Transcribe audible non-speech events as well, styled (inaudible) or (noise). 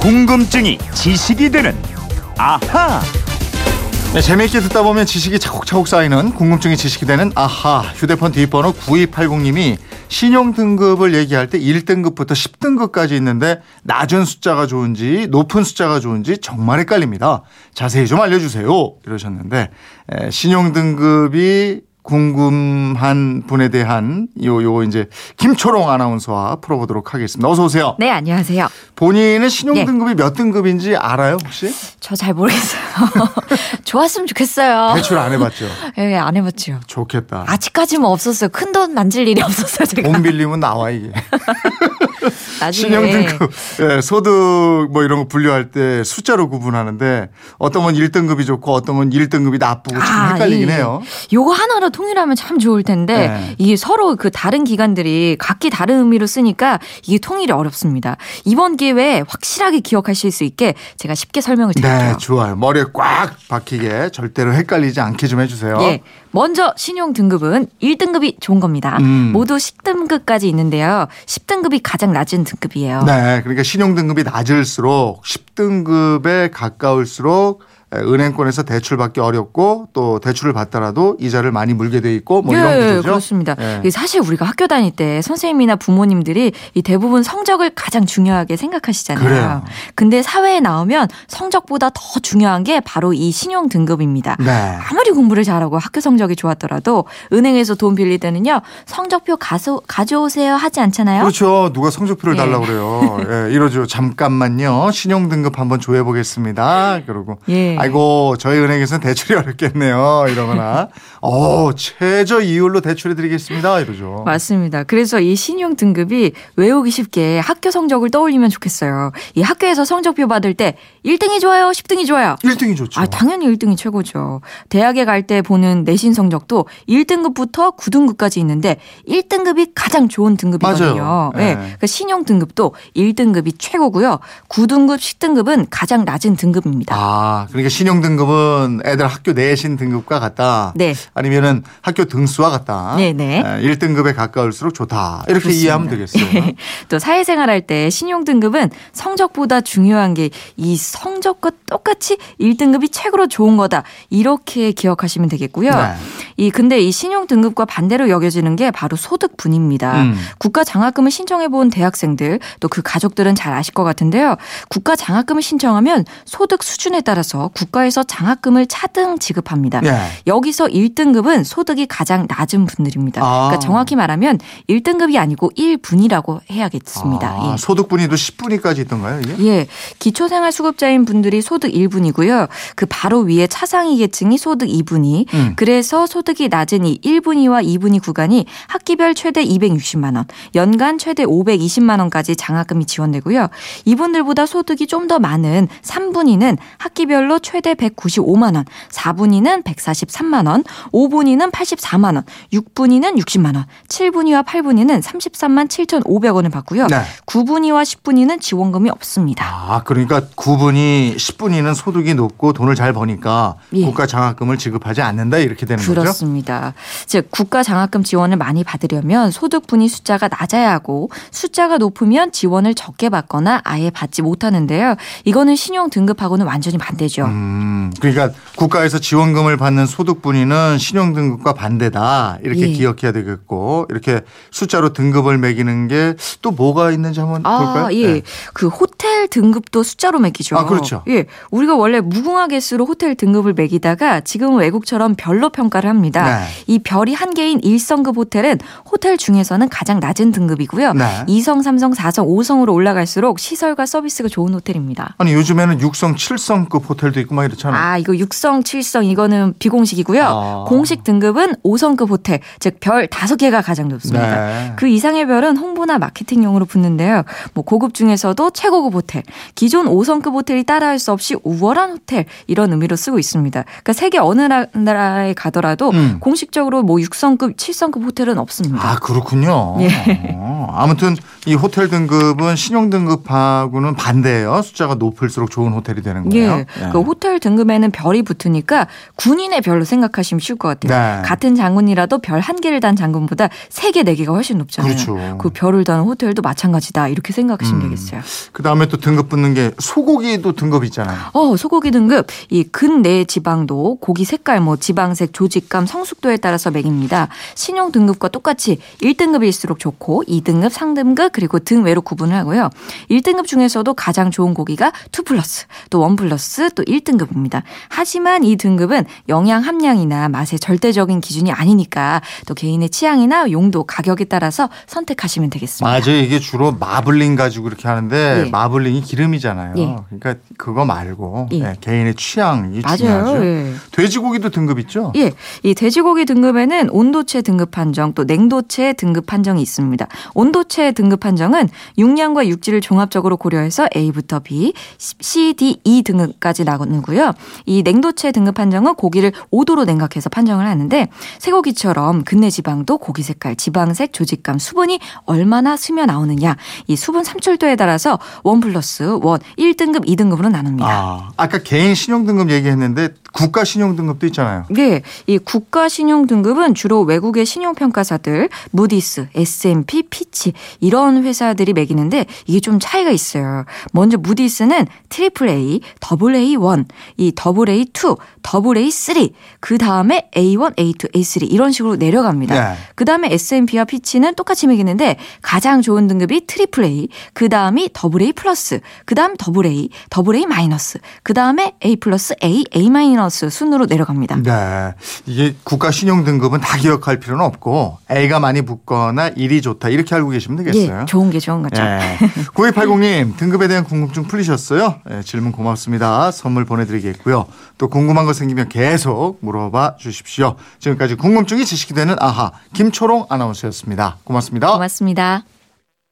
궁금증이 지식이 되는 아하. 네, 재미있게 듣다 보면 지식이 차곡차곡 쌓이는 궁금증이 지식이 되는 아하 휴대폰 뒷번호 9280님이 신용 등급을 얘기할 때 1등급부터 10등급까지 있는데 낮은 숫자가 좋은지 높은 숫자가 좋은지 정말 헷갈립니다. 자세히 좀 알려주세요. 이러셨는데 에, 신용 등급이 궁금한 분에 대한 요, 요 이제 김초롱 아나운서와 풀어보도록 하겠습니다. 어서 오세요. 네, 안녕하세요. 본인은 신용 네. 등급이 몇 등급인지 알아요 혹시? 저 잘 모르겠어요. (laughs) 좋았으면 좋겠어요. 대출 안 해봤죠? 예, 안 해봤죠. 좋겠다. 아직까지는 없었어요. 큰 돈 만질 일이 없었어요, 제가. 돈 빌리면 나와 이게. (laughs) 나중에. 신용 등급, 예, 소득 뭐 이런 거 분류할 때 숫자로 구분하는데 어떤 건 1등급이 좋고 어떤 건 1등급이 나쁘고 참 헷갈리긴 예, 예. 해요. 요거 하나로 통일하면 참 좋을 텐데 네. 이게 서로 그 다른 기관들이 각기 다른 의미로 쓰니까 이게 통일이 어렵습니다. 이번 기회에 확실하게 기억하실 수 있게 제가 쉽게 설명을 드릴게요. 네, 좋아요. 머리에 꽉 박히게 절대로 헷갈리지 않게 좀 해주세요. 예. 먼저 신용 등급은 1등급이 좋은 겁니다. 음. 모두 10등급까지 있는데요. 10등급이 가장 낮은 등급이에요. 네, 그러니까 신용 등급이 낮을수록 10등급에 가까울수록 은행권에서 대출 받기 어렵고 또 대출을 받더라도 이자를 많이 물게 돼 있고 뭐 이런 구조죠. 예, 그렇습니다. 예. 사실 우리가 학교 다닐 때 선생님이나 부모님들이 이 대부분 성적을 가장 중요하게 생각하시잖아요. 그래요. 근데 사회에 나오면 성적보다 더 중요한 게 바로 이 신용 등급입니다. 네. 아무리 공부를 잘하고 학교 성적이 좋았더라도 은행에서 돈 빌릴 때는요 성적표 가서, 가져오세요 하지 않잖아요. 그렇죠. 누가 성적표를 예. 달라고 그래요. 예, 이러죠. 잠깐만요. 신용 등급 한번 조회 보겠습니다. 그러고 예. 아이고 저희 은행에서는 대출이 (laughs) 어렵겠네요. 이러거나 어 최저 이율로 대출해 드리겠습니다. 이러죠. 맞습니다. 그래서 이 신용 등급이 외우기 쉽게 학교 성적을 떠올리면 좋겠어요. 이 학교에서 성적표 받을 때 1등이 좋아요, 10등이 좋아요. 1등이 좋죠. 아, 당연히 1등이 최고죠. 대학에 갈 때 보는 내신 성적도 1등급부터 9등급까지 있는데 1등급이 가장 좋은 등급이거든요. 네. 네. 그러니까 신용 등급도 1등급이 최고고요. 9등급, 10등급은 가장 낮은 등급입니다. 아, 그러니까 신용 등급은 애들 학교 내신 등급과 같다. 네. 아니면은 학교 등수와 같다. 네 네. 1등급에 가까울수록 좋다. 이렇게 그렇습니다. 이해하면 되겠어요. (laughs) 또 사회생활 할 때 신용 등급은 성적보다 중요한 게 이 성적과 똑같이 1등급이 최고로 좋은 거다. 이렇게 기억하시면 되겠고요. 네. 이 근데 이 신용 등급과 반대로 여겨지는 게 바로 소득분입니다. 음. 국가 장학금을 신청해 본 대학생들 또 그 가족들은 잘 아실 것 같은데요. 국가 장학금을 신청하면 소득 수준에 따라서 국가에서 장학금을 차등 지급합니다. 네. 여기서 1등급은 소득이 가장 낮은 분들입니다. 아. 그러니까 정확히 말하면 1등급이 아니고 1분이라고 해야겠습니다. 아, 예. 소득분위도 10분위까지 있던가요, 이게? 예, 기초생활수급자인 분들이 소득 1분이고요. 그 바로 위에 차상위 계층이 소득 2분위. 음. 그래서 소득 이 낮은 이 1분위와 2분위 구간이 학기별 최대 260만 원, 연간 최대 520만 원까지 장학금이 지원되고요. 이분들보다 소득이 좀 더 많은 3분위는 학기별로 최대 195만 원, 4분위는 143만 원, 5분위는 84만 원, 6분위는 60만 원, 7분위와 8분위는 33만 7,500원을 받고요. 네. 9분위와 10분위는 지원금이 없습니다. 아, 그러니까 9분이 10분이는 소득이 높고 돈을 잘 버니까 예. 국가 장학금을 지급하지 않는다 이렇게 되는 거죠? 그렇습니다. 즉 국가 장학금 지원을 많이 받으려면 소득 분위 숫자가 낮아야 하고 숫자가 높으면 지원을 적게 받거나 아예 받지 못하는데요. 이거는 신용 등급하고는 완전히 반대죠. 음, 그러니까 국가에서 지원금을 받는 소득 분위는 신용 등급과 반대다 이렇게 예. 기억해야 되겠고 이렇게 숫자로 등급을 매기는 게 또 뭐가 있는지 한번 아, 볼까요? 예. 네. 그 호텔 등급도 숫자로 매기죠. 아, 그렇죠. 예. 우리가 원래 무궁화 개수로 호텔 등급을 매기다가 지금은 외국처럼 별로 평가를 합니다. 네. 이 별이 한 개인 1성급 호텔은 호텔 중에서는 가장 낮은 등급이고요. 네. 2성, 3성, 4성, 5성으로 올라갈수록 시설과 서비스가 좋은 호텔입니다. 아니 요즘에는 6성, 7성급 호텔도 있고 막 이렇잖아요. 아, 이거 6성, 7성 이거는 비공식이고요. 아. 공식 등급은 5성급 호텔, 즉 별 5개가 가장 높습니다. 네. 그 이상의 별은 홍보나 마케팅용으로 붙는데요. 뭐 고급 중에서도 최고급 호텔, 기존 5성급 호텔이 따라할 수 없이 우월한 호텔 이런 의미로 쓰고 있습니다. 그러니까 세계 어느 나- 나라에 가더라도 음. 공식적으로 뭐 6성급, 7성급 호텔은 없습니다. 아 그렇군요. 예. 어, 아무튼 이 호텔 등급은 신용 등급하고는 반대예요. 숫자가 높을수록 좋은 호텔이 되는 거예요. 예. 그 호텔 등급에는 별이 붙으니까 군인의 별로 생각하시면 쉬울 것 같아요. 네. 같은 장군이라도 별 한 개를 단 장군보다 세 개, 네 개가 훨씬 높잖아요. 그렇죠. 그 별을 다는 호텔도 마찬가지다. 이렇게 생각하시면 음. 되겠어요. 그 다음에 또 등급 붙는 게 소고기도 등급 있잖아요. 어, 소고기 등급 이 근내 지방도 고기 색깔 뭐 지방색, 조직감, 성숙도에 따라서 매깁니다. 신용 등급과 똑같이 1등급일수록 좋고 2등급, 상등급 그리고 등외로 구분을 하고요. 1등급 중에서도 가장 좋은 고기가 2 플러스, 또1 플러스, 또 1등급입니다. 하지만 이 등급은 영양 함량이나 맛의 절대적인 기준이 아니니까 또 개인의 취향이나 용도, 가격에 따라서 선택하시면 되겠습니다. 맞아요. 이게 주로 마블링 가지고 이렇게 하는데 예. 마블링이 기름이잖아요. 예. 그러니까 그거 말고 예. 예, 개인의 취향이 맞아요. 중요하죠. 예. 돼지고기도 등급 있죠? 예, 이 돼지고기 등급에는 온도체 등급 판정 또 냉도체 등급 판정이 있습니다. 온도체 등급 판정은 육량과 육질을 종합적으로 고려해서 A부터 B, C, D, E 등급까지 나누고요. 이 냉도체 등급 판정은 고기를 5도로 냉각해서 판정을 하는데 쇠고기처럼 근내 지방도 고기 색깔, 지방색, 조직감, 수분이 얼마나 스며 나오느냐 이 수분 삼출도에 따라서 원 플러스 원 1등급, 2등급으로 나눕니다. 아, 아까 개인 신용 등급 얘기했는데 국가 신용 등급도 있잖아요. 네, 이 국가 신용 등급은 주로 외국의 신용 평가사들, 무디스, S&P, 피치 이런 회사들이 매기는데 이게 좀 차이가 있어요. 먼저 무디스는 트리플 A, 더블 A1, 이 더블 A2, 더블 A3, 그 다음에 A1, A2, A3 이런 식으로 내려갑니다. 네. 그 다음에 S&P와 피치는 똑같이 매기는데 가장 좋은 등급이 트리플 A, 그 다음이 더블 A 플러스, 그 다음 더블 A, 더블 A 마이너스, 그 다음에 A 플러스 A, A 마이너스 순으로 내려갑니다. 네. 이게 국가 신용 등급은 다 기억할 필요는 없고 A가 많이 붙거나 1이 좋다 이렇게 알고 계시면 되겠어요. 예, 좋은 게 좋은 거죠. 예. (laughs) 9280님 등급에 대한 궁금증 풀리셨어요? 예, 질문 고맙습니다. 선물 보내드리겠고요. 또 궁금한 거 생기면 계속 물어봐 주십시오. 지금까지 궁금증이 지식이 되는 아하 김초롱 아나운서였습니다. 고맙습니다. 고맙습니다.